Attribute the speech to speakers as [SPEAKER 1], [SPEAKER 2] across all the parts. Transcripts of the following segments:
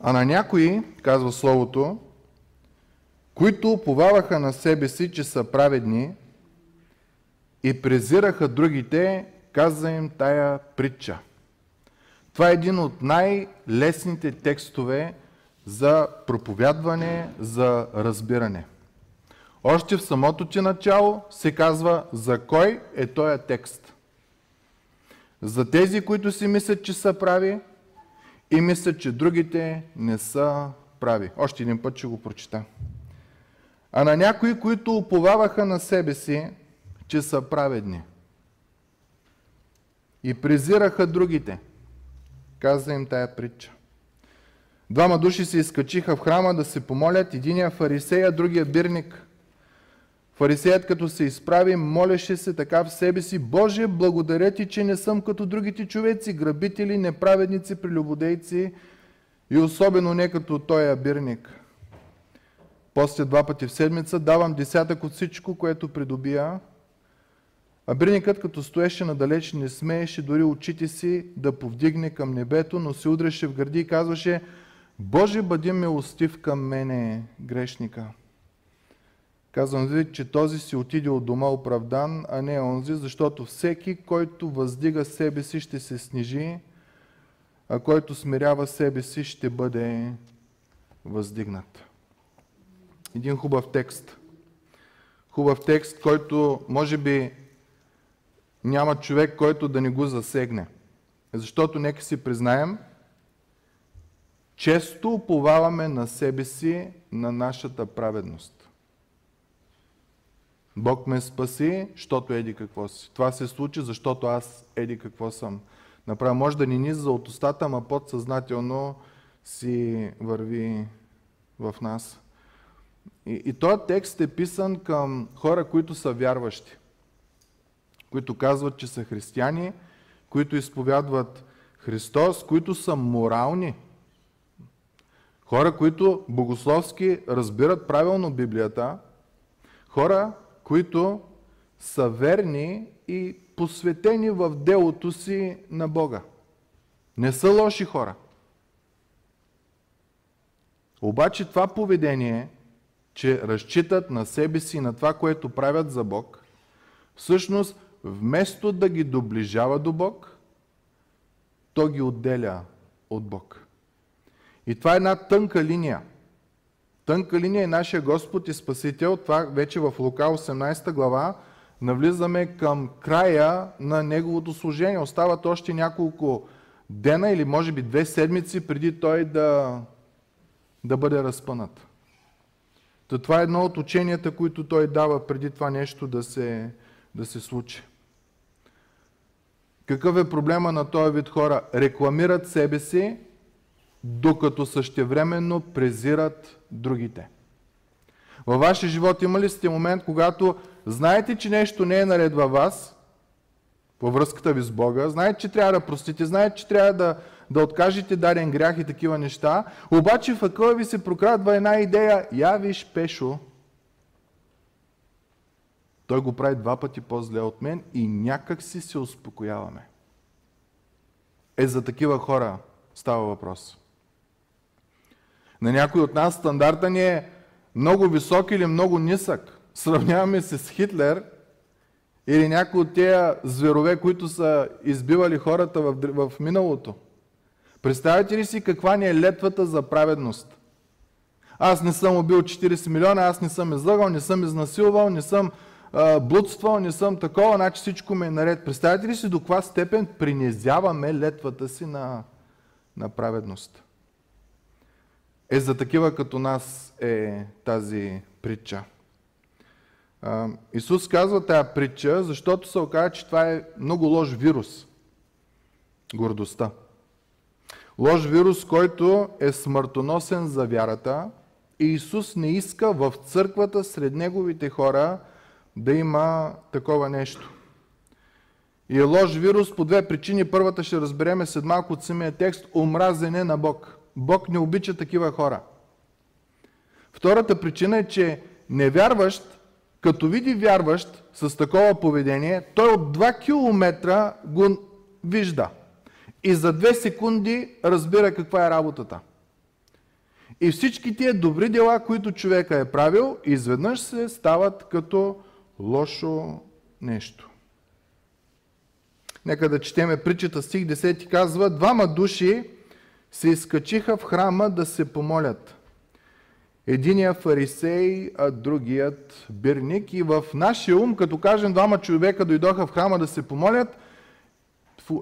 [SPEAKER 1] А на някои, казва Словото, които уповаваха на себе си, че са праведни и презираха другите, каза им тая притча. Това е един от най-лесните текстове за проповядване, за разбиране. Още в самото ти начало се казва за кой е този текст. За тези, които си мислят, че са прави и мислят, че другите не са прави. Още един път ще го прочита. А на някои, които уповаваха на себе си, че са праведни и презираха другите, каза им тая притча. Двама души се изкачиха в храма да се помолят, единия фарисей, а другия бирник – Фарисеят като се изправи, молеше се така в себе си, Боже, благодаря ти, че не съм като другите човеци, грабители, неправедници, прелюбодейци и особено не като той абирник. После два пъти в седмица давам десятък от всичко, което придобия. Абирникът като стоеше надалеч, не смееше дори очите си да повдигне към небето, но се удреше в гърди и казваше, Боже, бъди милостив към мене, грешника. Казвам ви, че този си отиде от дома оправдан, а не онзи, защото всеки, който въздига себе си, ще се снижи, а който смирява себе си, ще бъде въздигнат. Един хубав текст. Хубав текст, който може би няма човек, който да не го засегне. Защото нека си признаем, често уповаваме на себе си, на нашата праведност. Бог ме спаси, защото еди какво си. Това се случи, защото аз еди какво съм. Направо може да ни низа от устата, ама подсъзнателно си върви в нас. И, и този текст е писан към хора, които са вярващи, които казват, че са християни, които изповядват Христос, които са морални. Хора, които богословски разбират правилно Библията, хора, които са верни и посветени в делото си на Бога. Не са лоши хора. Обаче това поведение, че разчитат на себе си и на това, което правят за Бог, всъщност вместо да ги доближава до Бог, то ги отделя от Бог. И това е една тънка линия – Тънка линия е нашия Господ и Спасител. Това вече в Лука 18 глава навлизаме към края на Неговото служение. Остават още няколко дена или може би две седмици преди Той да, да бъде разпънат. То това е едно от ученията, които Той дава преди това нещо да се, да се случи. Какъв е проблема на този вид хора? Рекламират себе си, докато същевременно презират другите. Във вашия живот има ли сте момент, когато знаете, че нещо не е наред във вас, във връзката ви с Бога, знаете, че трябва да простите, знаете, че трябва да, да откажете даден грях и такива неща, обаче в акъла ви се прокрадва една идея, я виж Пешо, той го прави два пъти по-зле от мен и някак си се успокояваме. Е, за такива хора става въпрос. На някой от нас стандарта ни е много висок или много нисък. Сравняваме се с Хитлер или някои от тези зверове, които са избивали хората в, в миналото. Представете ли си каква ни е летвата за праведност? Аз не съм убил 40 милиона, аз не съм излъгал, не съм изнасилвал, не съм а, блудствал, не съм такова, значи всичко ми е наред. Представете ли си до каква степен принизяваме летвата си на, на праведност? Е за такива като нас е тази притча. Исус казва тази притча, защото се оказа, че това е много лош вирус. Гордостта. Лош вирус, който е смъртоносен за вярата и Исус не иска в църквата сред неговите хора да има такова нещо. И е лош вирус по две причини. Първата ще разбереме след малко от самия текст – омразене на Бог. Бог не обича такива хора. Втората причина е, че невярващ, като види вярващ с такова поведение, той от 2 км го вижда. И за 2 секунди разбира каква е работата. И всички тия добри дела, които човека е правил, изведнъж се стават като лошо нещо. Нека да четеме притчата стих 10 казва, двама души се изкачиха в храма да се помолят. Единият фарисей, а другият бирник. И в нашия ум, като кажем двама човека дойдоха в храма да се помолят,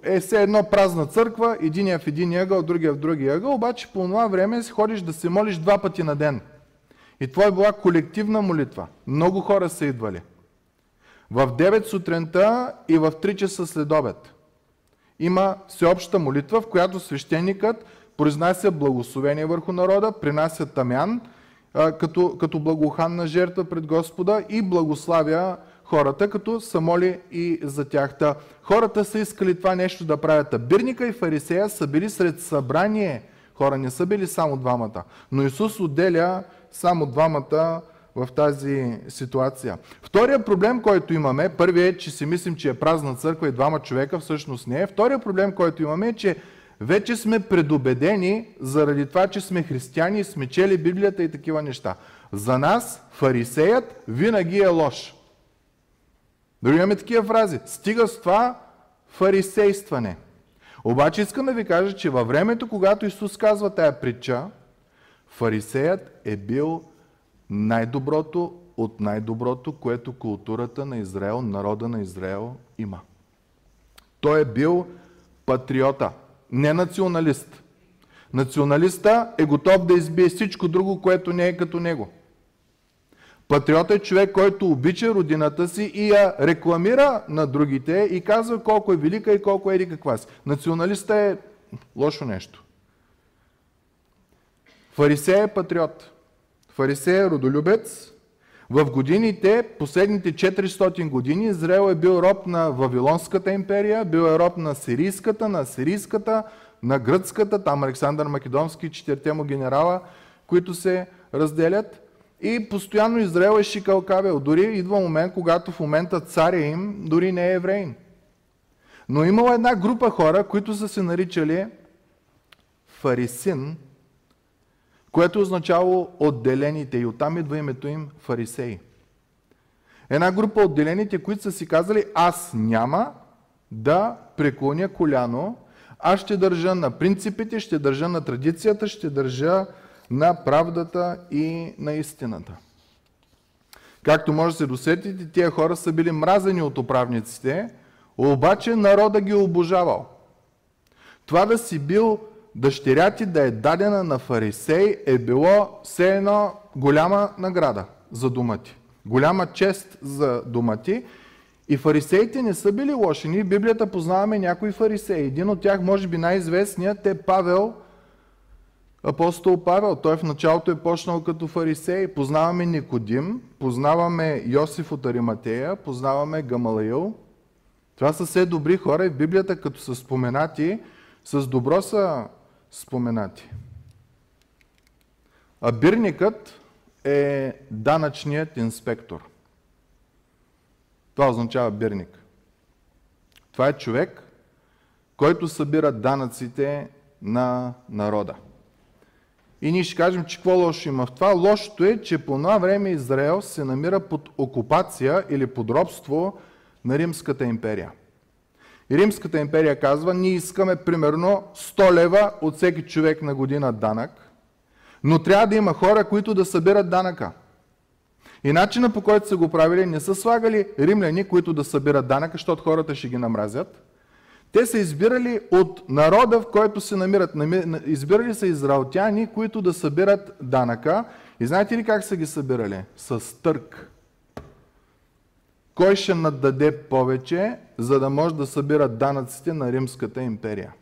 [SPEAKER 1] е все едно празна църква, единия в един ъгъл, другия в другия ъгъл, обаче по това време си ходиш да се молиш два пъти на ден. И това е била колективна молитва. Много хора са идвали. В 9 сутринта и в 3 часа след обед. Има всеобща молитва, в която свещеникът произнася благословение върху народа, принася тамян, като, като благоханна жертва пред Господа и благославя хората, като са моли и за тях. Та, хората са искали това нещо да правят. Бирника и фарисея са били сред събрание хора, не са били само двамата. Но Исус отделя само двамата в тази ситуация. Втория проблем, който имаме, първият е, че си мислим, че е празна църква и двама човека, всъщност не е. Втория проблем, който имаме е, че вече сме предубедени заради това, че сме християни сме чели Библията и такива неща. За нас фарисеят винаги е лош. Дори имаме такива фрази. Стига с това фарисействане. Обаче искам да ви кажа, че във времето, когато Исус казва тая притча, фарисеят е бил най-доброто от най-доброто, което културата на Израел, народа на Израел има. Той е бил патриота, не националист. Националиста е готов да избие всичко друго, което не е като него. Патриот е човек, който обича родината си и я рекламира на другите и казва колко е велика и колко е еди каква си. Националиста е лошо нещо. Фарисея е патриот. Фарисея е родолюбец. В годините, последните 400 години, Израел е бил роб на Вавилонската империя, бил е роб на сирийската, на сирийската, на гръцката, там Александър Македонски, четирите му генерала, които се разделят. И постоянно Израел е шикал кабел. Дори идва момент, когато в момента царя им дори не е евреин. Но имала една група хора, които са се наричали фарисин, което означало отделените и оттам идва името им фарисеи. Една група отделените, които са си казали, аз няма да преклоня коляно, аз ще държа на принципите, ще държа на традицията, ще държа на правдата и на истината. Както може да се досетите, тия хора са били мразени от управниците, обаче народа ги обожавал. Това да си бил дъщеря ти да е дадена на фарисей е било все едно голяма награда за дома ти. Голяма чест за дома ти. И фарисеите не са били лоши. Ние в Библията познаваме някои фарисеи. Един от тях, може би най-известният е Павел, апостол Павел. Той в началото е почнал като фарисей. Познаваме Никодим, познаваме Йосиф от Ариматея, познаваме Гамалаил. Това са все добри хора и в Библията, като са споменати, с добро са споменати. А бирникът е данъчният инспектор. Това означава бирник. Това е човек, който събира данъците на народа. И ние ще кажем, че какво лошо има в това? Лошото е, че по това време Израел се намира под окупация или под робство на Римската империя. Римската империя казва, ние искаме примерно 100 лева от всеки човек на година данък, но трябва да има хора, които да събират данъка. И начина по който са го правили, не са слагали римляни, които да събират данъка, защото хората ще ги намразят. Те са избирали от народа, в който се намират. Избирали са израелтяни, които да събират данъка. И знаете ли как са ги събирали? С търк. Кой ще нададе повече, за да може да събира данъците на Римската империя?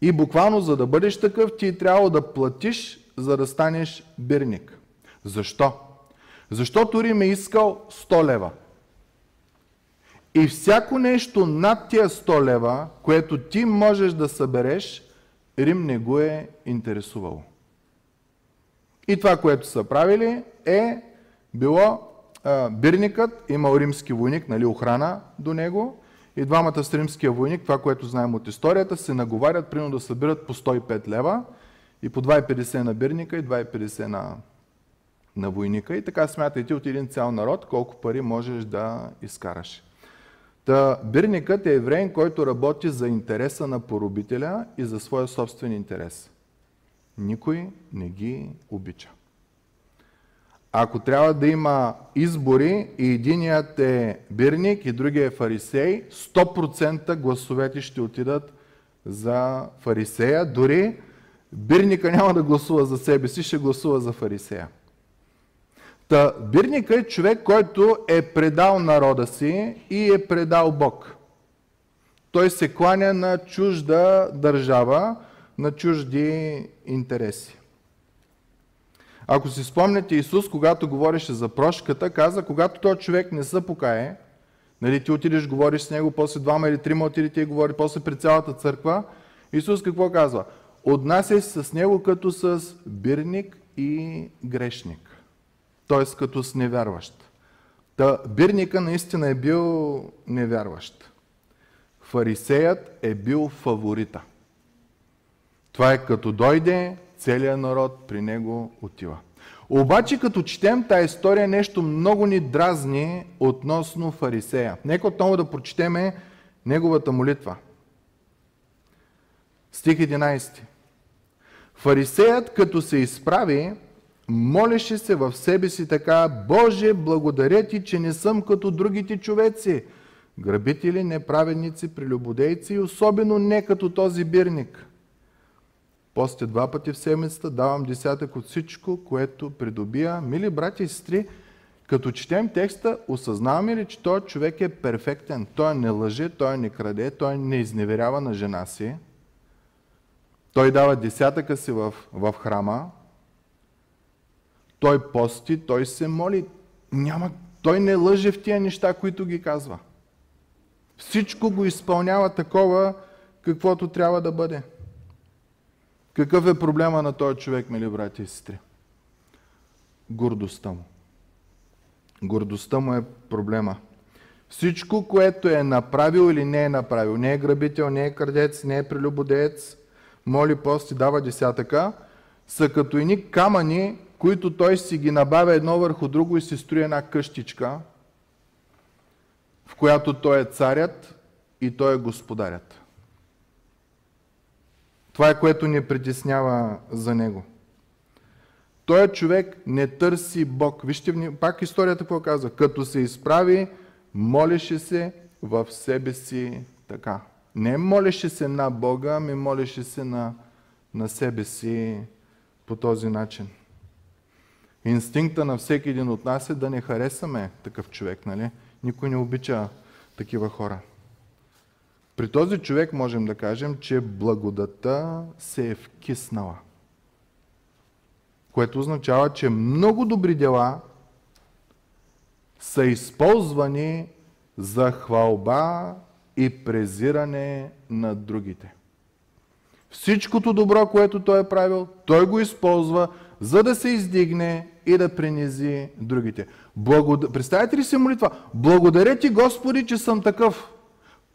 [SPEAKER 1] И буквално, за да бъдеш такъв, ти трябва да платиш, за да станеш бирник. Защо? Защото Рим е искал 100 лева. И всяко нещо над тия 100 лева, което ти можеш да събереш, Рим не го е интересувало. И това, което са правили, е било бирникът, имал римски войник, нали, охрана до него, и двамата с римския войник, това, което знаем от историята, се наговарят, примерно да събират по 105 лева, И по 2,50 на бирника и 2,50 на, на войника. И така смятайте от един цял народ колко пари можеш да изкараш. Та, бирникът е евреин, който работи за интереса на поробителя и за своя собствен интерес. Никой не ги обича. Ако трябва да има избори и единият е бирник и другия е фарисей, 100% гласовете ще отидат за фарисея. Дори бирника няма да гласува за себе си, ще гласува за фарисея. Та, бирника е човек, който е предал народа си и е предал Бог. Той се кланя на чужда държава, на чужди интереси. Ако си спомняте Исус, когато говореше за прошката, каза, когато този човек не се покае, нали, ти отидеш, говориш с него, после двама или трима отидете и говори, после при цялата църква, Исус какво казва? Отнасяй се с него като с бирник и грешник. Т.е. като с невярващ. Та, бирника наистина е бил невярващ. Фарисеят е бил фаворита. Това е като дойде, целият народ при него отива. Обаче като четем тази история, нещо много ни дразни относно фарисея. Нека отново да прочетеме неговата молитва. Стих 11. Фарисеят, като се изправи, молеше се в себе си така, Боже, благодаря ти, че не съм като другите човеци, грабители, неправедници, прелюбодейци и особено не като този бирник. Постя два пъти в седмицата, давам десятък от всичко, което придобия. Мили брати и сестри, като четем текста, осъзнаваме ли, че този човек е перфектен? Той не лъже, той не краде, той не изневерява на жена си. Той дава десятъка си в, в храма. Той пости, той се моли. Няма, той не лъже в тия неща, които ги казва. Всичко го изпълнява такова, каквото трябва да бъде. Какъв е проблема на този човек, мили брати и сестри? Гордостта му. Гордостта му е проблема. Всичко, което е направил или не е направил, не е грабител, не е крадец, не е прелюбодеец, моли пост и дава десятъка, са като едни камъни, които той си ги набавя едно върху друго и си строи една къщичка, в която той е царят и той е господарят. Това е което ни притеснява за него. Той човек не търси Бог. Вижте пак историята какво казва. Като се изправи, молеше се в себе си така. Не молеше се на Бога, ами молеше се на, на себе си по този начин. Инстинкта на всеки един от нас е да не харесаме такъв човек, нали? Никой не обича такива хора. При този човек можем да кажем, че благодата се е вкиснала. Което означава, че много добри дела са използвани за хвалба и презиране на другите. Всичкото добро, което той е правил, той го използва, за да се издигне и да принизи другите. Благод... Представете ли си молитва? Благодаря ти, Господи, че съм такъв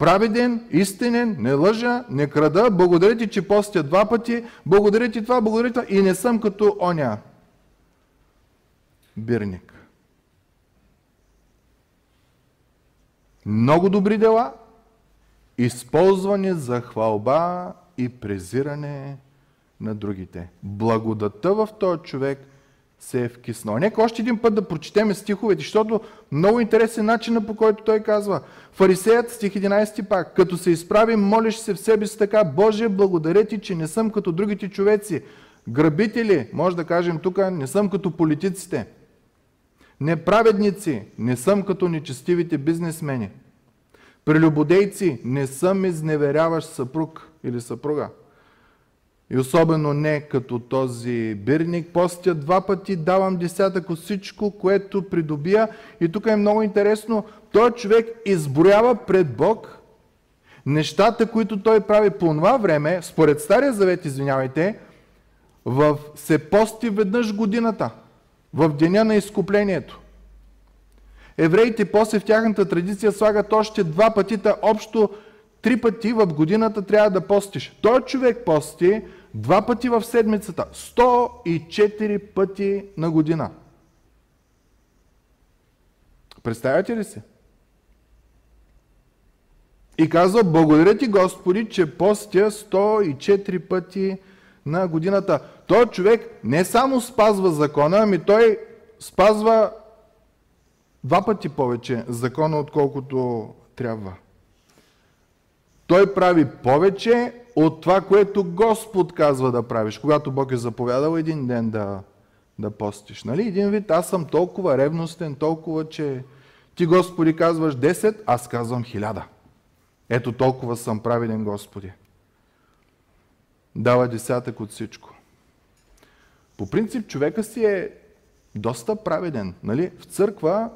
[SPEAKER 1] праведен, истинен, не лъжа, не крада, благодаря ти, че постя два пъти, благодаря ти това, благодаря ти това и не съм като оня. Бирник. Много добри дела, използвани за хвалба и презиране на другите. Благодата в този човек се е вкиснал. Нека още един път да прочетеме стиховете, защото много интересен начин по който той казва. Фарисеят, стих 11 пак, като се изправи, молиш се в себе си така, Боже, благодаря ти, че не съм като другите човеци. Грабители, може да кажем тук, не съм като политиците. Неправедници, не съм като нечестивите бизнесмени. Прелюбодейци, не съм изневеряващ съпруг или съпруга. И особено не като този бирник. Постя два пъти, давам десятък от всичко, което придобия. И тук е много интересно, той човек изброява пред Бог нещата, които той прави по това време, според Стария Завет, извинявайте, в, се пости веднъж годината, в деня на изкуплението. Евреите после в тяхната традиция слагат още два пъти, общо три пъти в годината трябва да постиш. Той човек пости, два пъти в седмицата. 104 пъти на година. Представяте ли си? И казва, благодаря ти Господи, че постя 104 пъти на годината. Той човек не само спазва закона, ами той спазва два пъти повече закона, отколкото трябва. Той прави повече от това, което Господ казва да правиш, когато Бог е заповядал един ден да, да постиш. Нали? Един вид, аз съм толкова ревностен, толкова, че ти, Господи, казваш 10, аз казвам 1000. Ето толкова съм праведен, Господи. Дава десятък от всичко. По принцип, човека си е доста праведен. Нали? В църква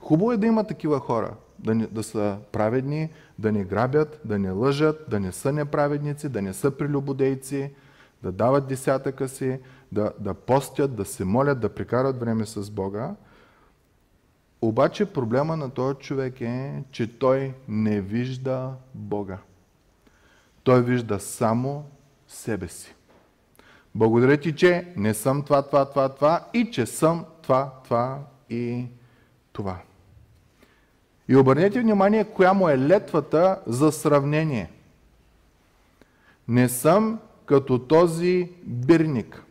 [SPEAKER 1] хубаво е да има такива хора. Да, не, да са праведни, да не грабят, да не лъжат, да не са неправедници, да не са прелюбодейци, да дават десятъка си, да, да постят, да се молят, да прекарат време с Бога. Обаче проблема на този човек е, че той не вижда Бога. Той вижда само себе си. Благодаря ти, че не съм това, това, това, това и че съм това, това и това. И обърнете внимание, коя му е летвата за сравнение. Не съм като този бирник.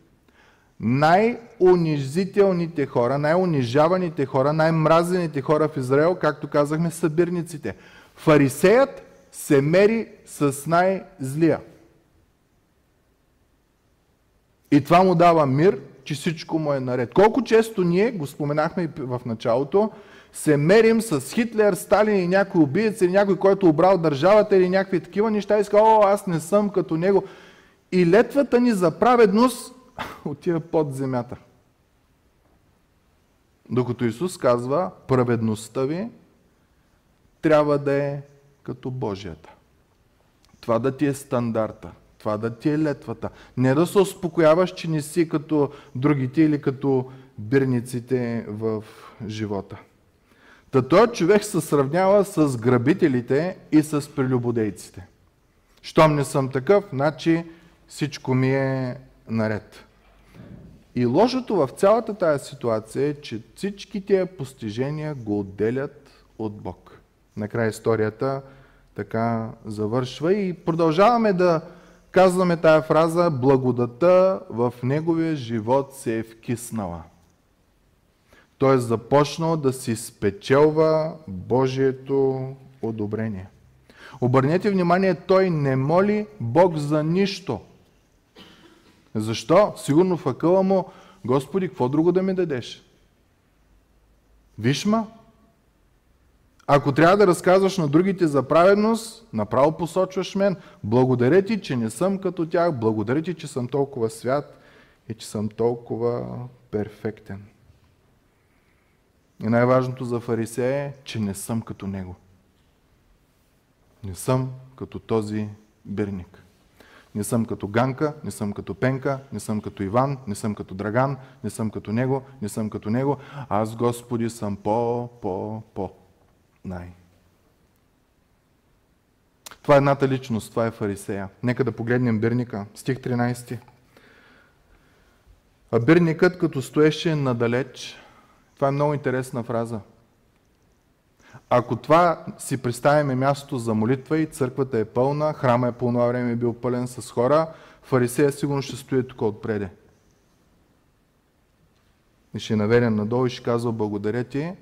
[SPEAKER 1] Най-унизителните хора, най-унижаваните хора, най-мразените хора в Израел, както казахме, са бирниците. Фарисеят се мери с най-злия. И това му дава мир, че всичко му е наред. Колко често ние, го споменахме и в началото, се мерим с Хитлер, Сталин и някой убиец или някой, който обрал държавата или някакви такива неща и иска, о, аз не съм като него. И летвата ни за праведност отива под земята. Докато Исус казва, праведността ви трябва да е като Божията. Това да ти е стандарта. Това да ти е летвата. Не да се успокояваш, че не си като другите или като бирниците в живота. Та този човек се сравнява с грабителите и с прелюбодейците. Щом не съм такъв, значи всичко ми е наред. И лошото в цялата тази ситуация е, че всички тия постижения го отделят от Бог. Накрая историята така завършва и продължаваме да казваме тая фраза благодата в неговия живот се е вкиснала. Той е започнал да си спечелва Божието одобрение. Обърнете внимание, той не моли Бог за нищо. Защо? Сигурно в акъла му, Господи, какво друго да ми дадеш? Виж ма, ако трябва да разказваш на другите за праведност, направо посочваш мен. Благодаря ти, че не съм като тях. Благодаря ти, че съм толкова свят и че съм толкова перфектен. И най-важното за фарисея е, че не съм като него. Не съм като този бирник. Не съм като Ганка, не съм като Пенка, не съм като Иван, не съм като Драган, не съм като него, не съм като него. Аз, Господи, съм по, по, по най. Това е едната личност, това е фарисея. Нека да погледнем Бирника, стих 13. А Бирникът, като стоеше надалеч, това е много интересна фраза. Ако това си представяме място за молитва и църквата е пълна, храма е по това време е бил пълен с хора, фарисея сигурно ще стои тук отпреде. И ще е надолу и ще казва благодаря ти,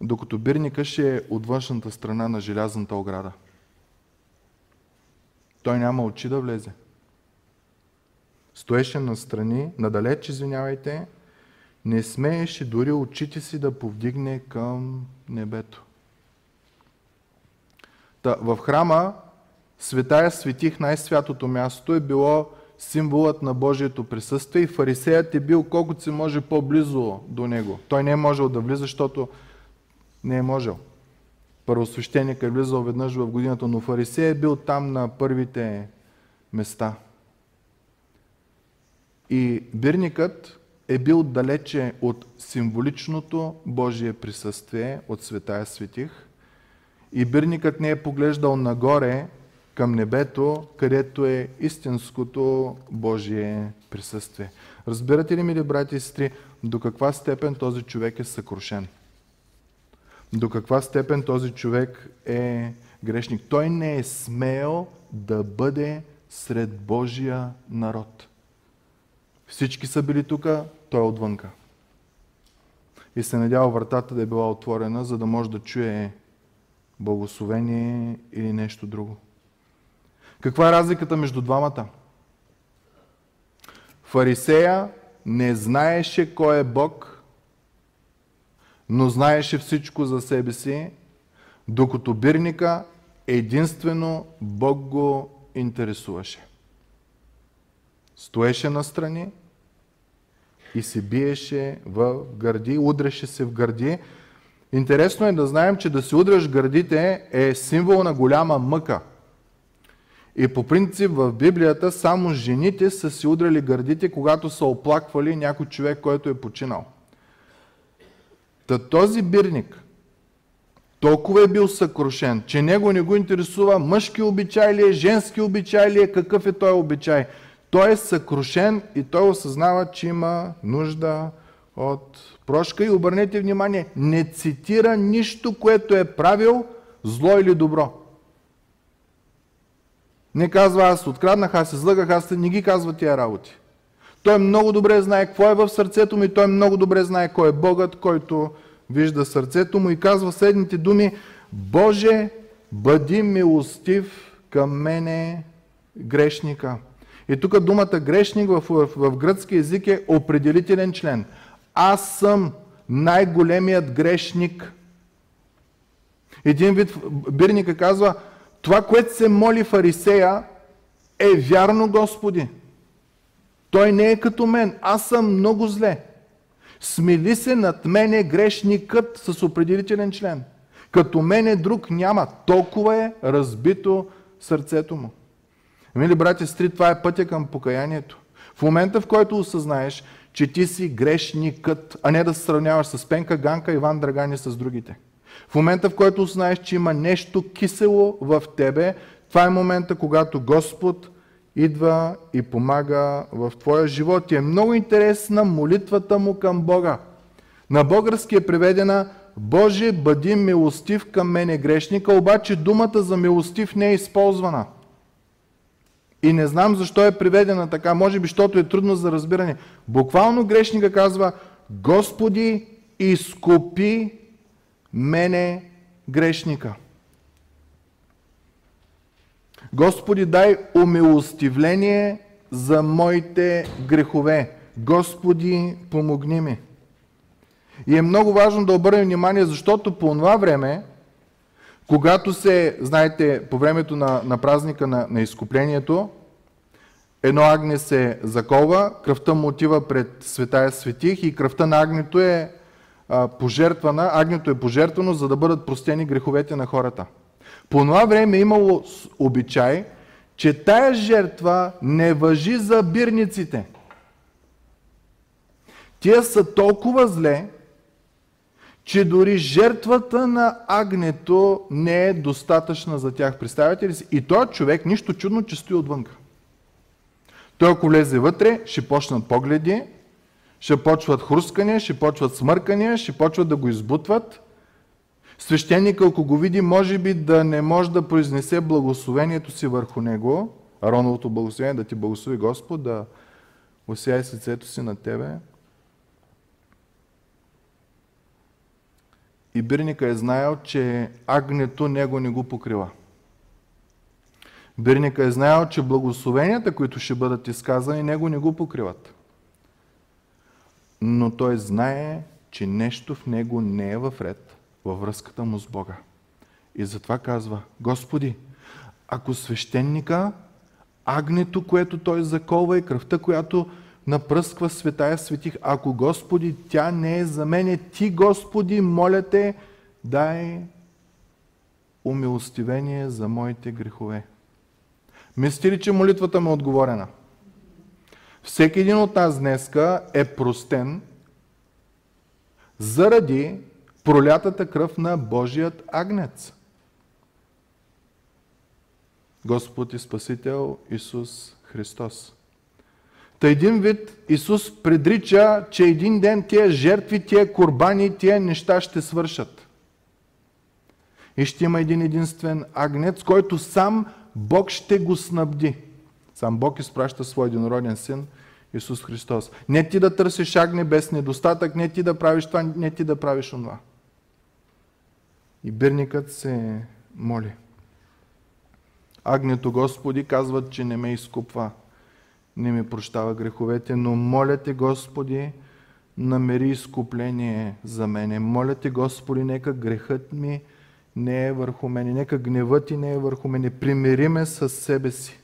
[SPEAKER 1] докато бирника ще е от външната страна на желязната ограда. Той няма очи да влезе. Стоеше настрани, надалеч, извинявайте, не смееше дори очите си да повдигне към небето. Та, в храма Светая светих, най-святото място е било символът на Божието присъствие и фарисеят е бил колкото се може по-близо до него. Той не е можел да влиза, защото не е можел. Първосвещеник е влизал веднъж в годината, но фарисея е бил там на първите места. И бирникът е бил далече от символичното Божие присъствие от Светая Светих. И бирникът не е поглеждал нагоре към небето, където е истинското Божие присъствие. Разбирате ли, мили брати и сестри, до каква степен този човек е съкрушен? До каква степен този човек е грешник? Той не е смел да бъде сред Божия народ. Всички са били тук, той е отвънка. И се надява вратата да е била отворена, за да може да чуе благословение или нещо друго. Каква е разликата между двамата? Фарисея не знаеше кой е Бог, но знаеше всичко за себе си, докато бирника единствено Бог го интересуваше. Стоеше настрани и се биеше в гърди, удреше се в гърди. Интересно е да знаем, че да се удряш гърдите е символ на голяма мъка – и по принцип в Библията само жените са си удрали гърдите, когато са оплаквали някой човек, който е починал. Та този бирник толкова е бил съкрушен, че него не го интересува мъжки обичай ли е, женски обичай ли е, какъв е той обичай. Той е съкрушен и той осъзнава, че има нужда от прошка. И обърнете внимание, не цитира нищо, което е правил зло или добро. Не казва аз откраднах, аз излъгах, аз не ги казва тия работи. Той много добре знае какво е в сърцето му и той много добре знае кой е Богът, който вижда сърцето му и казва следните думи Боже, бъди милостив към мене грешника. И тук думата грешник в, в, в гръцки язик е определителен член. Аз съм най-големият грешник. Един вид бирника казва, това, което се моли фарисея, е вярно, Господи. Той не е като мен. Аз съм много зле. Смили се над мене грешникът с определителен член. Като мене друг няма. Толкова е разбито сърцето му. Мили брати, стри, това е пътя към покаянието. В момента, в който осъзнаеш, че ти си грешникът, а не да се сравняваш с Пенка, Ганка, Иван Драгани с другите – в момента, в който знаеш, че има нещо кисело в тебе, това е момента, когато Господ идва и помага в твоя живот. И е много интересна молитвата му към Бога. На български е преведена Боже, бъди милостив към мене грешника, обаче думата за милостив не е използвана. И не знам защо е приведена така, може би, защото е трудно за разбиране. Буквално грешника казва, Господи, изкупи мене грешника. Господи, дай умилостивление за моите грехове. Господи, помогни ми. И е много важно да обърнем внимание, защото по това време, когато се, знаете, по времето на, на празника на, на изкуплението, едно агне се закова, кръвта му отива пред светая светих и кръвта на агнето е пожертвана, агнето е пожертвано, за да бъдат простени греховете на хората. По това време е имало обичай, че тая жертва не въжи за бирниците. Тия са толкова зле, че дори жертвата на агнето не е достатъчна за тях. Представете ли си? И този човек, нищо чудно, че стои отвънка. Той ако влезе вътре, ще почнат погледи, ще почват хрускания, ще почват смъркания, ще почват да го избутват. Свещеник, ако го види, може би да не може да произнесе благословението си върху него, Ароновото благословение, да ти благослови Господ, да осяе сърцето си на тебе. И бирника е знаел, че агнето него не го покрива. Бирника е знаел, че благословенията, които ще бъдат изказани, него не го покриват но той знае, че нещо в него не е в ред във връзката му с Бога. И затова казва, Господи, ако свещеника, агнето, което той заколва и кръвта, която напръсква светая светих, ако Господи, тя не е за мене, Ти, Господи, моля Те, дай умилостивение за моите грехове. Мисли ли, че молитвата му е отговорена? Всеки един от нас днеска е простен заради пролятата кръв на Божият агнец. Господ и Спасител Исус Христос. Та един вид Исус предрича, че един ден тия жертви, тия курбани, тия неща ще свършат. И ще има един единствен агнец, който сам Бог ще го снабди. Сам Бог изпраща свой единороден син Исус Христос. Не ти да търсиш агне без недостатък, не ти да правиш това, не ти да правиш онова. И бирникът се моли. Агнето Господи казват, че не ме изкупва, не ми прощава греховете, но моля те Господи, намери изкупление за мене. Моля те Господи, нека грехът ми не е върху мене, нека гневът ти не е върху мене. Примири ме с себе си.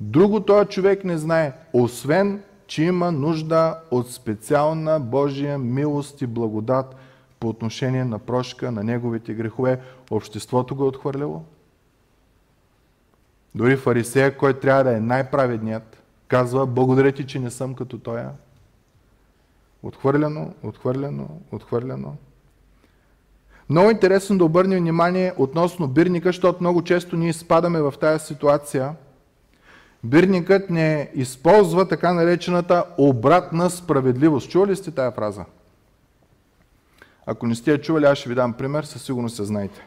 [SPEAKER 1] Друго този човек не знае, освен, че има нужда от специална Божия милост и благодат по отношение на прошка на неговите грехове. Обществото го е отхвърляло. Дори фарисея, който трябва да е най-праведният, казва, благодаря ти, че не съм като тоя. Отхвърлено, отхвърлено, отхвърлено. Много интересно да обърнем внимание относно бирника, защото много често ние спадаме в тази ситуация – Бирникът не използва така наречената обратна справедливост. Чували сте тая фраза? Ако не сте я чували, аз ще ви дам пример, със сигурност се знаете.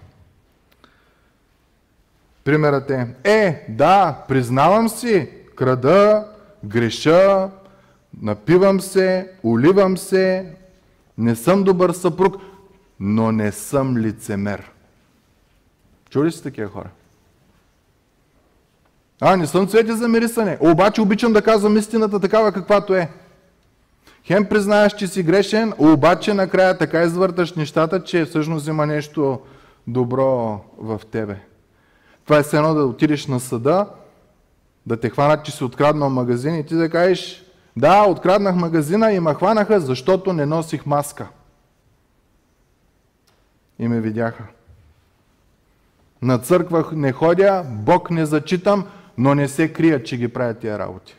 [SPEAKER 1] Примерът е, е, да, признавам си, крада, греша, напивам се, уливам се, не съм добър съпруг, но не съм лицемер. Чули сте такива хора? А, не съм цвете за мирисане. Обаче обичам да казвам истината такава каквато е. Хем признаеш, че си грешен, обаче накрая така извърташ нещата, че всъщност има нещо добро в тебе. Това е едно да отидеш на съда, да те хванат, че си откраднал магазин и ти да кажеш, да, откраднах магазина и ме хванаха, защото не носих маска. И ме видяха. На църква не ходя, Бог не зачитам, но не се крият, че ги правят тия работи.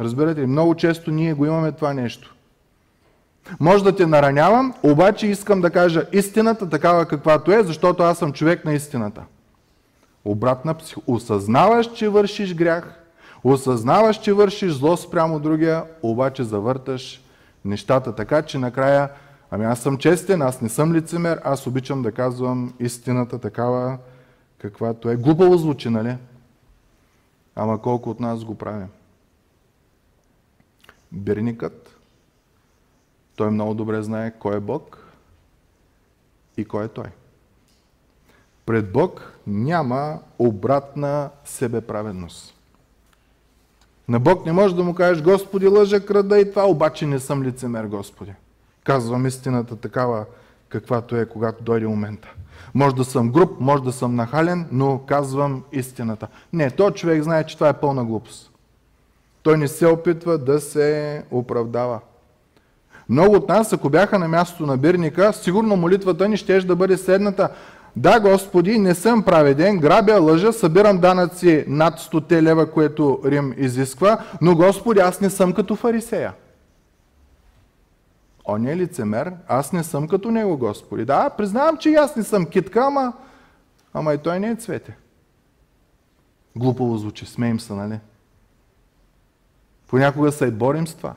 [SPEAKER 1] Разбирате ли? Много често ние го имаме това нещо. Може да те наранявам, обаче искам да кажа истината такава каквато е, защото аз съм човек на истината. Обратна псих... Осъзнаваш, че вършиш грях, осъзнаваш, че вършиш зло спрямо другия, обаче завърташ нещата така, че накрая, ами аз съм честен, аз не съм лицемер, аз обичам да казвам истината такава каквато е. Глупаво звучи, нали? Ама колко от нас го правим? Бирникът, той много добре знае кой е Бог и кой е Той. Пред Бог няма обратна себеправедност. На Бог не можеш да му кажеш, Господи, лъжа, крада и това, обаче не съм лицемер, Господи. Казвам истината такава, каквато е, когато дойде момента. Може да съм груб, може да съм нахален, но казвам истината. Не, той човек знае, че това е пълна глупост. Той не се опитва да се оправдава. Много от нас, ако бяха на мястото на бирника, сигурно молитвата ни ще да бъде следната. Да, Господи, не съм праведен, грабя, лъжа, събирам данъци над 100 лева, което Рим изисква, но Господи, аз не съм като фарисея. Он е лицемер, аз не съм като него, Господи. Да, признавам, че аз не съм китка, ама, ама и той не е цвете. Глупово звучи, смеем се, нали? Понякога се и борим с това.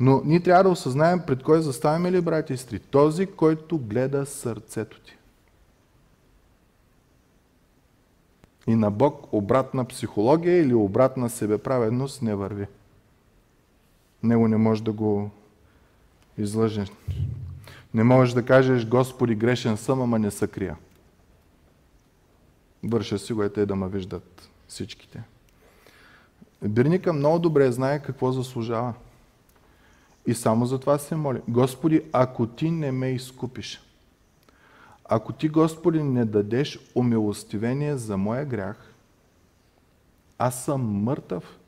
[SPEAKER 1] Но ние трябва да осъзнаем пред кой заставяме ли, брати и сестри? Този, който гледа сърцето ти. И на Бог обратна психология или обратна себеправедност не върви. Него не може да го излъжеш. Не можеш да кажеш, Господи, грешен съм, ама не се крия. Върша си го е те да ме виждат всичките. Бирника много добре знае какво заслужава. И само за това се моли. Господи, ако ти не ме изкупиш, ако ти, Господи, не дадеш умилостивение за моя грях, аз съм мъртъв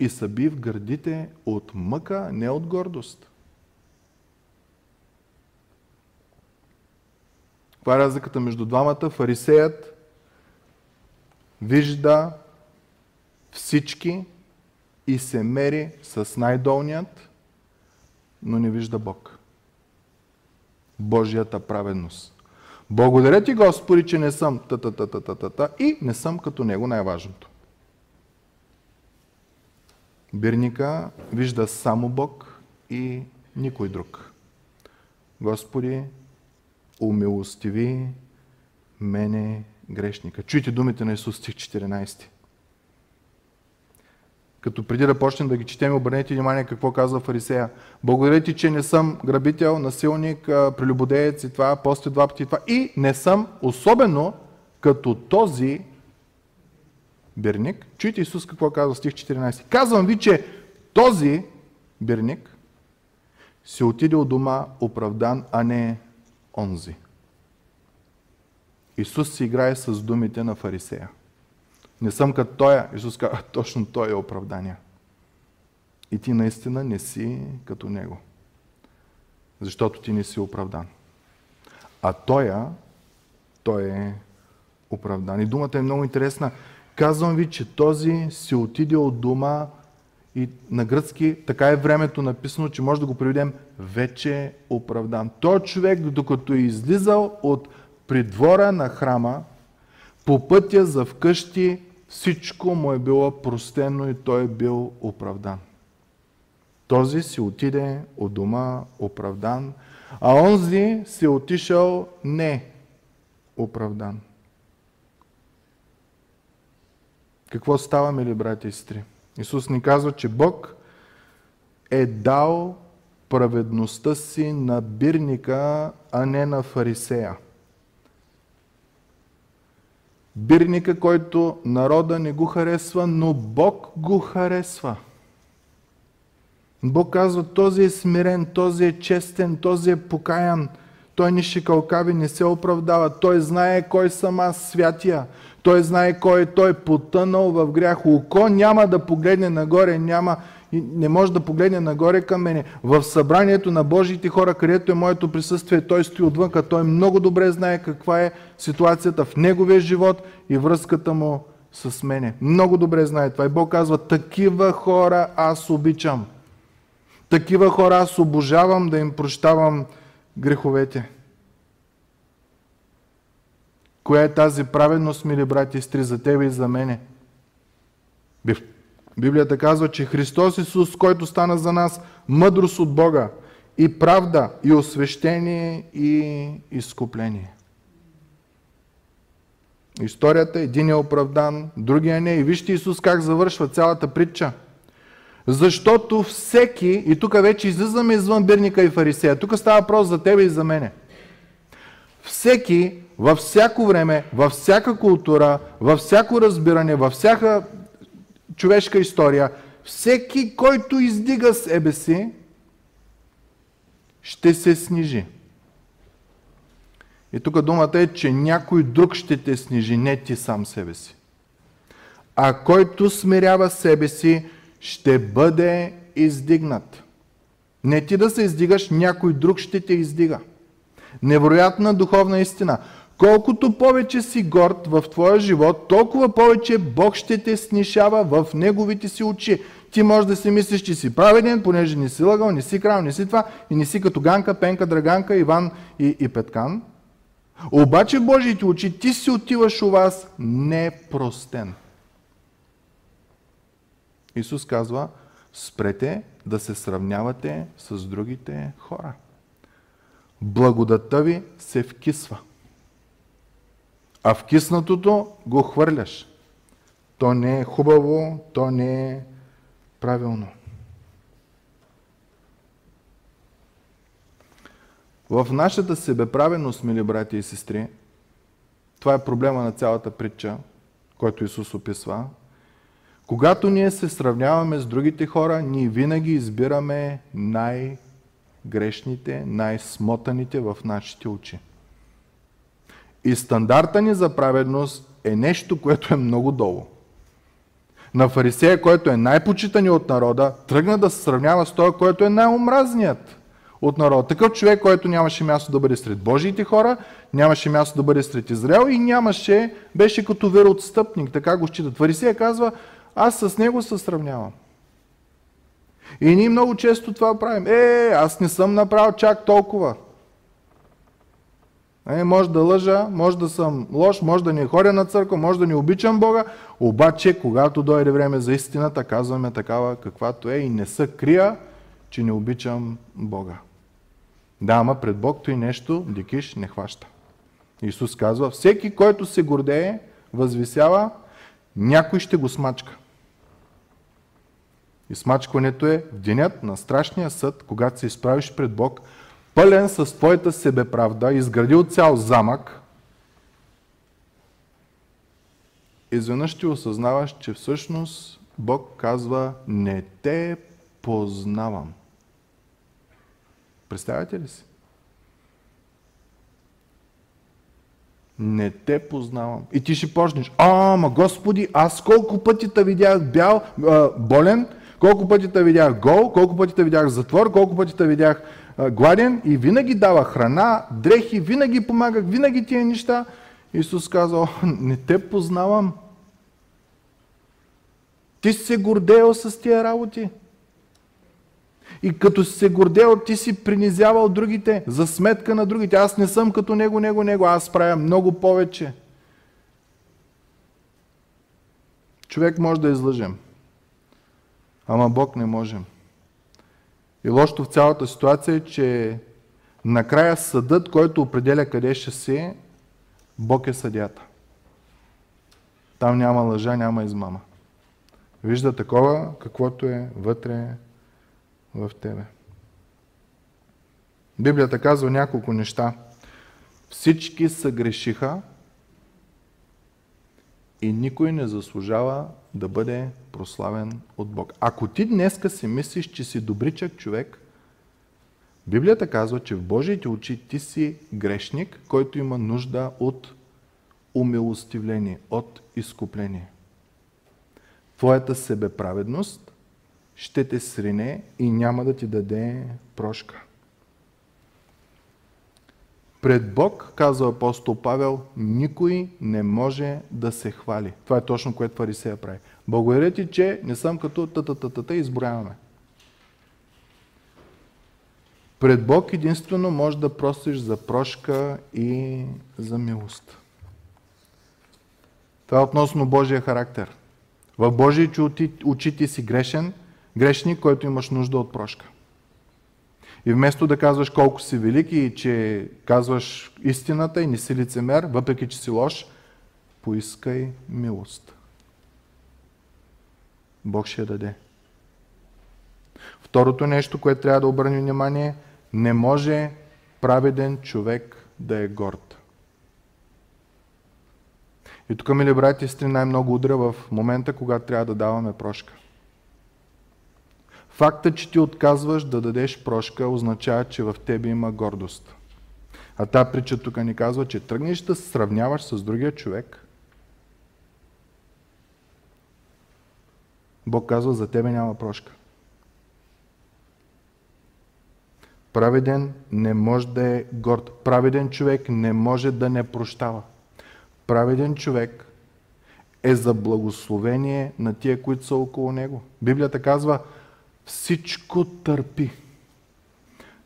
[SPEAKER 1] и съби в гърдите от мъка, не от гордост. Каква е разликата между двамата? Фарисеят вижда всички и се мери с най-долният, но не вижда Бог. Божията праведност. Благодаря ти, Господи, че не съм та та та та та та, та и не съм като него най-важното. Бирника вижда само Бог и никой друг. Господи, умилостиви мене грешника. Чуйте думите на Исус, стих 14. Като преди да почнем да ги четем, обърнете внимание какво казва фарисея. Благодаря ти, че не съм грабител, насилник, прелюбодеец и това, после два пъти това. И не съм особено като този бирник. Чуйте Исус какво казва стих 14. Казвам ви, че този бирник се отиде от дома оправдан, а не онзи. Исус си играе с думите на фарисея. Не съм като той, Исус казва, точно той е оправдание. И ти наистина не си като него. Защото ти не си оправдан. А той, той е оправдан. И думата е много интересна. Казвам ви, че този си отиде от дома и на гръцки така е времето написано, че може да го приведем вече оправдан. Той човек, докато е излизал от придвора на храма, по пътя за вкъщи всичко му е било простено и той е бил оправдан. Този си отиде от дома оправдан, а онзи си отишъл не оправдан. Какво става, мили брати и сестри? Исус ни казва, че Бог е дал праведността си на бирника, а не на фарисея. Бирника, който народа не го харесва, но Бог го харесва. Бог казва, този е смирен, този е честен, този е покаян. Той не шикалкави, не се оправдава. Той знае кой съм аз, святия. Той знае кой е той, потънал в грях. Око няма да погледне нагоре, няма, не може да погледне нагоре към мене. В събранието на Божиите хора, където е моето присъствие, той стои отвън, той много добре знае каква е ситуацията в неговия живот и връзката му с мене. Много добре знае това. И Бог казва, такива хора аз обичам. Такива хора аз обожавам да им прощавам греховете. Коя е тази праведност, мили брати и сестри, за тебе и за мене? Библията казва, че Христос Исус, който стана за нас мъдрост от Бога, и правда, и освещение, и изкупление. Историята, един е оправдан, другия не. И вижте Исус как завършва цялата притча. Защото всеки, и тук вече излизаме извън бирника и фарисея, тук става въпрос за тебе и за мене. Всеки във всяко време, във всяка култура, във всяко разбиране, във всяка човешка история, всеки, който издига себе си, ще се снижи. И тук думата е, че някой друг ще те снижи, не ти сам себе си. А който смирява себе си, ще бъде издигнат. Не ти да се издигаш, някой друг ще те издига. Невероятна духовна истина. Колкото повече си горд в твоя живот, толкова повече Бог ще те снишава в Неговите си очи. Ти можеш да си мислиш, че си праведен, понеже не си лъгал, не си крал, не си това и не си като Ганка, Пенка, Драганка, Иван и, и Петкан. Обаче Божиите очи ти си отиваш у вас непростен. Исус казва, спрете да се сравнявате с другите хора. Благодата ви се вкисва. А вкиснатото го хвърляш. То не е хубаво, то не е правилно. В нашата себеправеност, мили брати и сестри, това е проблема на цялата притча, който Исус описва. Когато ние се сравняваме с другите хора, ние винаги избираме най-грешните, най-смотаните в нашите очи. И стандарта ни за праведност е нещо, което е много долу. На фарисея, който е най-почитани от народа, тръгна да се сравнява с този, който е най-омразният от народа. Такъв човек, който нямаше място да бъде сред Божиите хора, нямаше място да бъде сред Израел и нямаше, беше като вероотстъпник, така го считат. Фарисея казва, аз с него се сравнявам. И ние много често това правим. Е, аз не съм направил чак толкова. Е, може да лъжа, може да съм лош, може да не ходя на църква, може да не обичам Бога, обаче когато дойде време за истината, казваме такава каквато е и не се крия, че не обичам Бога. Да, ама пред Бог той нещо дикиш не хваща. Исус казва, всеки, който се гордее, възвисява, някой ще го смачка. И смачкването е в денят на страшния съд, когато се изправиш пред Бог, пълен с твоята себеправда, изградил цял замък, изведнъж ти осъзнаваш, че всъщност Бог казва, не те познавам. Представяте ли си? Не те познавам. И ти ще почнеш. А, ма Господи, аз колко пъти те видях бял, а, болен, колко пъти те видях гол, колко пъти те видях затвор, колко пъти те видях гладен и винаги дава храна, дрехи, винаги помагах, винаги тия неща. Исус каза, не те познавам. Ти си се гордеял с тия работи. И като си се гордел, ти си принизявал другите за сметка на другите. Аз не съм като него, него, него. Аз правя много повече. Човек може да излъжем. Ама Бог не можем. И лошото в цялата ситуация е, че накрая съдът, който определя къде ще си, Бог е съдята. Там няма лъжа, няма измама. Вижда такова, каквото е вътре в тебе. Библията казва няколко неща. Всички са грешиха и никой не заслужава да бъде прославен от Бог. Ако ти днеска си мислиш, че си добричък човек, Библията казва, че в Божиите очи ти си грешник, който има нужда от умилостивление, от изкупление. Твоята себеправедност ще те срине и няма да ти даде прошка. Пред Бог, казва апостол Павел, никой не може да се хвали. Това е точно което фарисея прави. Благодаря ти, че не съм като тата изброяваме. Пред Бог единствено може да просиш за прошка и за милост. Това е относно Божия характер. В Божиите очи ти си грешен, грешник, който имаш нужда от прошка. И вместо да казваш колко си велик и че казваш истината и не си лицемер, въпреки че си лош, поискай милост. Бог ще я даде. Второто нещо, което трябва да обърнем внимание, не може праведен човек да е горд. И тук, мили брати и сестри, най-много удра в момента, когато трябва да даваме прошка. Факта, че ти отказваш да дадеш прошка, означава, че в тебе има гордост. А тази притча тук ни казва, че тръгнеш да се сравняваш с другия човек. Бог казва, за тебе няма прошка. Праведен не може да е горд. Праведен човек не може да не прощава. Праведен човек е за благословение на тия, които са около него. Библията казва, всичко търпи.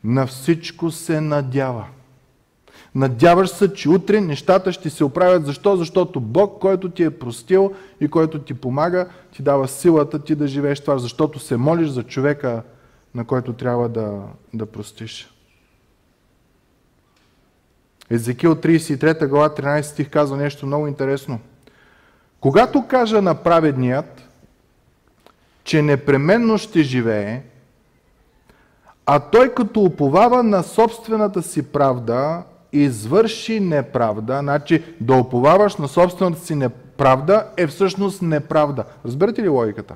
[SPEAKER 1] На всичко се надява. Надяваш се, че утре нещата ще се оправят. Защо? Защото Бог, който ти е простил и който ти помага, ти дава силата ти да живееш това, защото се молиш за човека, на който трябва да, да простиш. Езекил 33 глава 13 стих казва нещо много интересно. Когато кажа на праведният, че непременно ще живее, а той като уповава на собствената си правда, извърши неправда, значи да уповаваш на собствената си неправда е всъщност неправда. Разбирате ли логиката?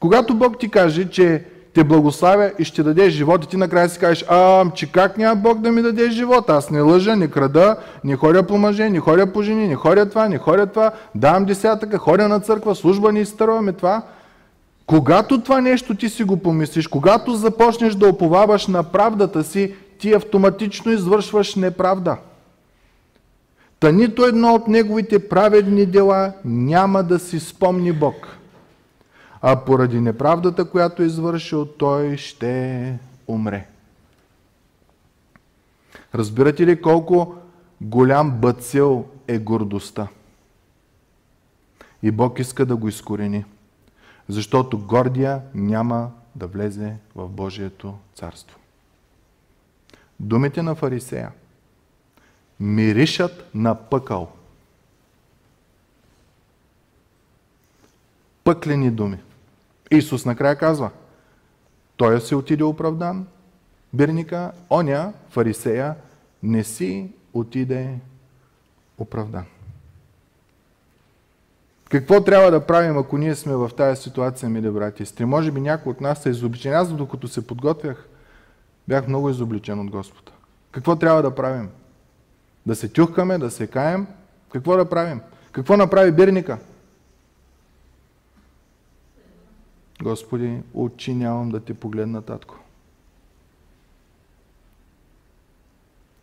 [SPEAKER 1] Когато Бог ти каже, че те благославя и ще даде живот и ти накрая си кажеш, а, че как няма Бог да ми даде живот? Аз не лъжа, не крада, не ходя по мъже, не ходя по жени, не ходя това, не ходя това, давам десятъка, ходя на църква, служба не изтърваме това. Когато това нещо ти си го помислиш, когато започнеш да оповаваш на правдата си, ти автоматично извършваш неправда. Та нито едно от неговите праведни дела няма да си спомни Бог а поради неправдата, която е извършил, той ще умре. Разбирате ли колко голям бъцел е гордостта. И Бог иска да го изкорени, защото гордия няма да влезе в Божието царство. Думите на фарисея миришат на пъкъл. Пъклени думи. Исус накрая казва, той си отиде оправдан, бирника, оня, фарисея, не си отиде оправдан. Какво трябва да правим, ако ние сме в тази ситуация, мили брати и сестри? Може би някой от нас е изобличен. Аз, докато се подготвях, бях много изобличен от Господа. Какво трябва да правим? Да се тюхкаме, да се каем? Какво да правим? Какво направи бирника? Господи, отчинявам да ти погледна, татко.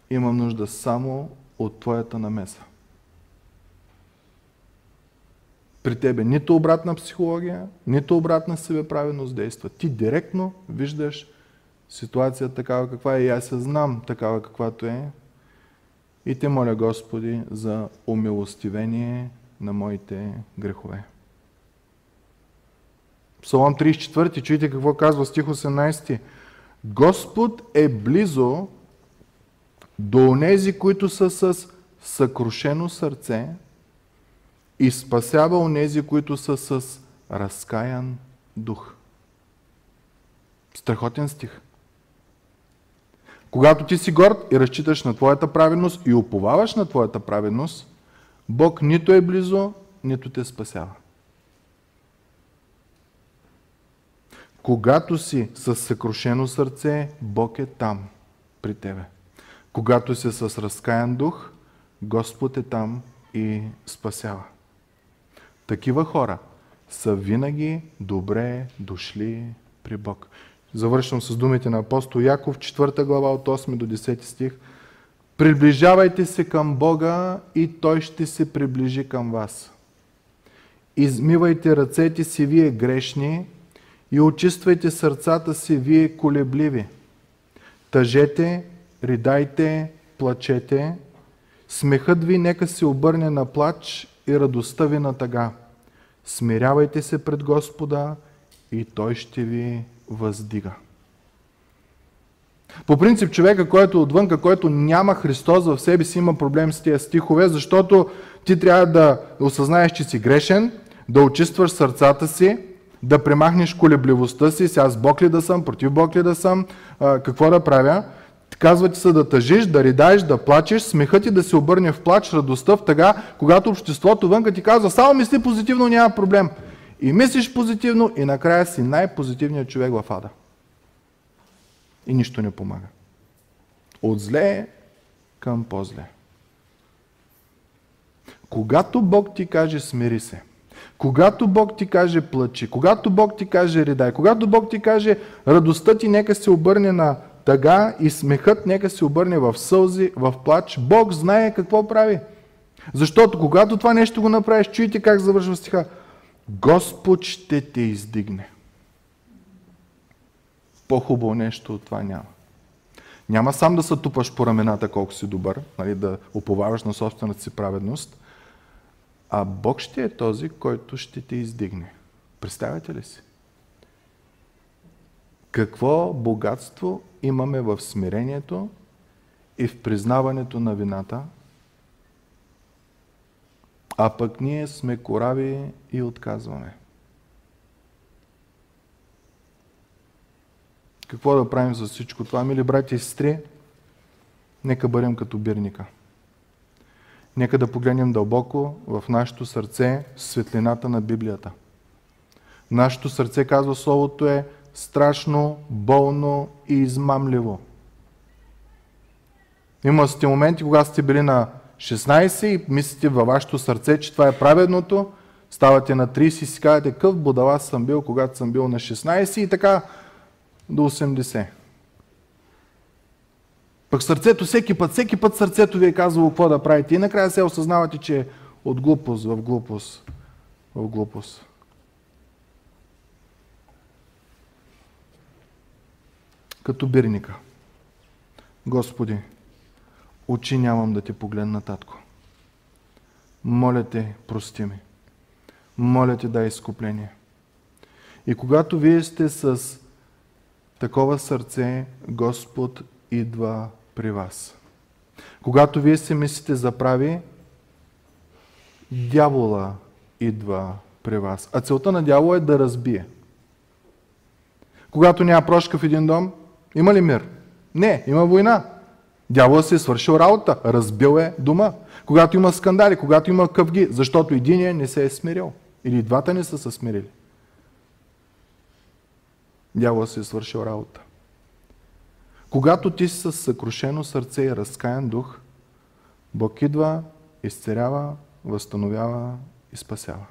[SPEAKER 1] Имам нужда само от Твоята намеса. При тебе нито обратна психология, нито обратна себеправеност действа. Ти директно виждаш ситуацията такава каква е и аз я знам такава каквато е. И те моля Господи за умилостивение на моите грехове. Псалом 34, чуйте какво казва стих 18. Господ е близо до онези, които са с съкрушено сърце и спасява онези, които са с разкаян дух. Страхотен стих. Когато ти си горд и разчиташ на твоята праведност и уповаваш на твоята праведност, Бог нито е близо, нито те спасява. Когато си с съкрушено сърце, Бог е там при тебе. Когато си с разкаян дух, Господ е там и спасява. Такива хора са винаги добре дошли при Бог. Завършвам с думите на апостол Яков, 4 глава от 8 до 10 стих. Приближавайте се към Бога и Той ще се приближи към вас. Измивайте ръцете си, вие грешни, и очиствайте сърцата си, вие колебливи. Тъжете, ридайте, плачете, смехът ви нека се обърне на плач и радостта ви на тъга. Смирявайте се пред Господа и Той ще ви въздига. По принцип, човека, който е отвънка, който няма Христос в себе си, има проблем с тия стихове, защото ти трябва да осъзнаеш, че си грешен, да очистваш сърцата си, да премахнеш колебливостта си, сега с Бог ли да съм, против Бог ли да съм, какво да правя. Казва ти се да тъжиш, да ридаеш, да плачеш, смехът ти да се обърне в плач, радостта в тъга, когато обществото вънка ти казва, само мисли позитивно, няма проблем. И мислиш позитивно и накрая си най-позитивният човек в ада. И нищо не помага. От зле към по-зле. Когато Бог ти каже смири се, когато Бог ти каже плачи, когато Бог ти каже ридай, когато Бог ти каже радостта ти нека се обърне на тъга и смехът нека се обърне в сълзи, в плач, Бог знае какво прави. Защото когато това нещо го направиш, чуйте как завършва стиха. Господ ще те издигне. По-хубаво нещо от това няма. Няма сам да се тупаш по рамената колко си добър, нали, да уповаваш на собствената си праведност, а Бог ще е този, който ще те издигне. Представяте ли си? Какво богатство имаме в смирението и в признаването на вината, а пък ние сме корави и отказваме. Какво да правим за всичко това, мили брати и сестри? Нека бъдем като бирника. Нека да погледнем дълбоко в нашето сърце светлината на Библията. Нашето сърце, казва Словото, е страшно, болно и измамливо. Има сте моменти, когато сте били на 16 и мислите във вашето сърце, че това е праведното, ставате на 30 и си казвате, къв будала съм бил, когато съм бил на 16 и така до 80. Пък сърцето всеки път, всеки път сърцето ви е казвало какво да правите и накрая се осъзнавате, че е от глупост в глупост в глупост. Като бирника. Господи, очи нямам да ти погледна, татко. Моля те, прости ми. Моля те, дай изкупление. И когато вие сте с такова сърце, Господ идва при вас. Когато вие се мислите за прави, дявола идва при вас. А целта на дявола е да разбие. Когато няма прошка в един дом, има ли мир? Не, има война. Дявола си е свършил работа, разбил е дома. Когато има скандали, когато има къвги, защото единия не се е смирил. Или двата не са се смирили. Дявола си е свършил работа. Когато ти си с съкрушено сърце и разкаян дух, Бог идва, изцерява, възстановява и спасява.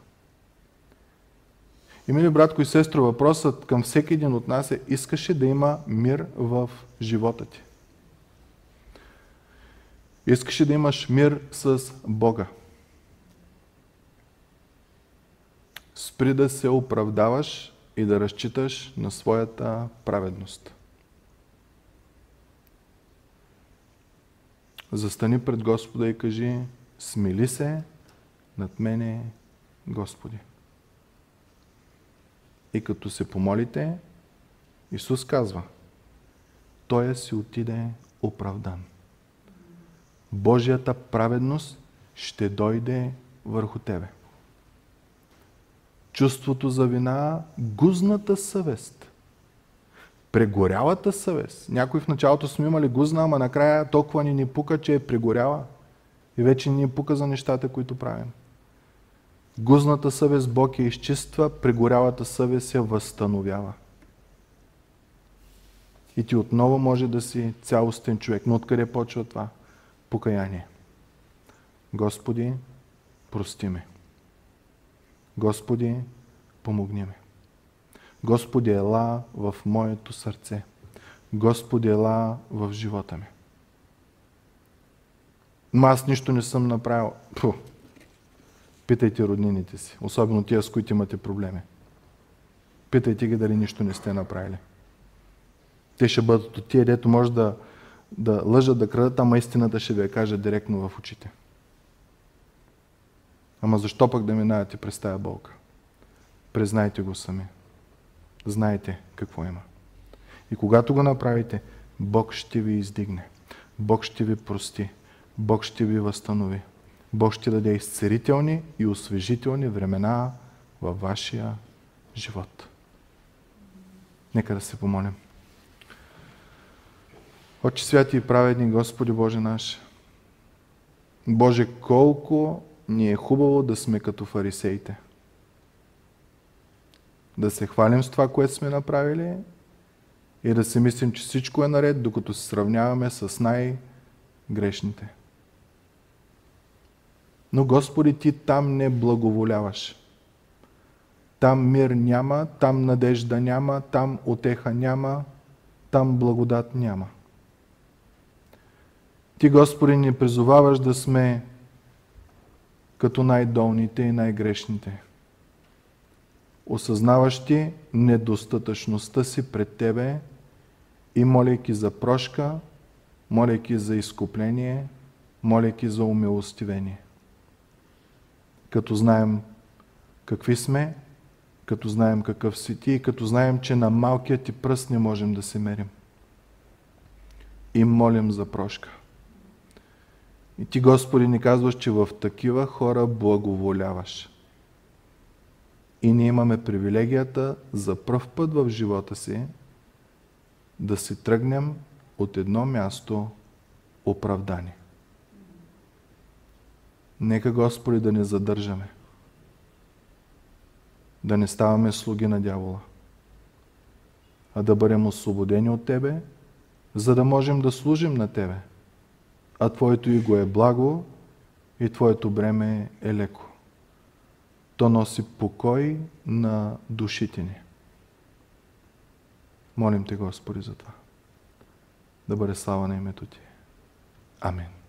[SPEAKER 1] И мили братко и сестро, въпросът към всеки един от нас е, искаше да има мир в живота ти. Искаше да имаш мир с Бога. Спри да се оправдаваш и да разчиташ на своята праведност. Застани пред Господа и кажи, смили се над мене, Господи. И като се помолите, Исус казва, Той си отиде оправдан. Божията праведност ще дойде върху тебе. Чувството за вина, гузната съвест, прегорялата съвест. Някой в началото сме имали гузна, ама накрая толкова ни ни пука, че е прегоряла и вече ни пука за нещата, които правим. Гузната съвест Бог я изчиства, прегорялата съвест я възстановява. И ти отново може да си цялостен човек. Но откъде почва това? Покаяние. Господи, прости ме. Господи, помогни ме. Господи, ела в моето сърце. Господи, ела в живота ми. Но аз нищо не съм направил. Пу, Питайте роднините си, особено тия, с които имате проблеми. Питайте ги дали нищо не сте направили. Те ще бъдат от тия, дето може да, да лъжат, да крадат, ама истината ще ви я кажа директно в очите. Ама защо пък да минавате през тая болка? Признайте го сами. Знайте какво има. И когато го направите, Бог ще ви издигне. Бог ще ви прости. Бог ще ви възстанови. Бог ще даде изцерителни и освежителни времена във вашия живот. Нека да се помолим. Отче святи и праведни Господи Боже наш, Боже, колко ни е хубаво да сме като фарисеите. Да се хвалим с това, което сме направили и да си мислим, че всичко е наред, докато се сравняваме с най-грешните. Но Господи, Ти там не благоволяваш. Там мир няма, там надежда няма, там отеха няма, там благодат няма. Ти, Господи, ни призоваваш да сме като най-долните и най-грешните. Осъзнаващи недостатъчността си пред Тебе и моляйки за прошка, моляйки за изкупление, моляйки за умилостивение като знаем какви сме, като знаем какъв си ти и като знаем, че на малкият ти пръст не можем да се мерим. И молим за прошка. И ти, Господи, ни казваш, че в такива хора благоволяваш. И ние имаме привилегията за пръв път в живота си да си тръгнем от едно място оправдани. Нека Господи да не задържаме. Да не ставаме слуги на дявола. А да бъдем освободени от Тебе, за да можем да служим на Тебе. А Твоето иго е благо и Твоето бреме е леко. То носи покой на душите ни. Молим Те, Господи, за това. Да бъде слава на името Ти. Амин.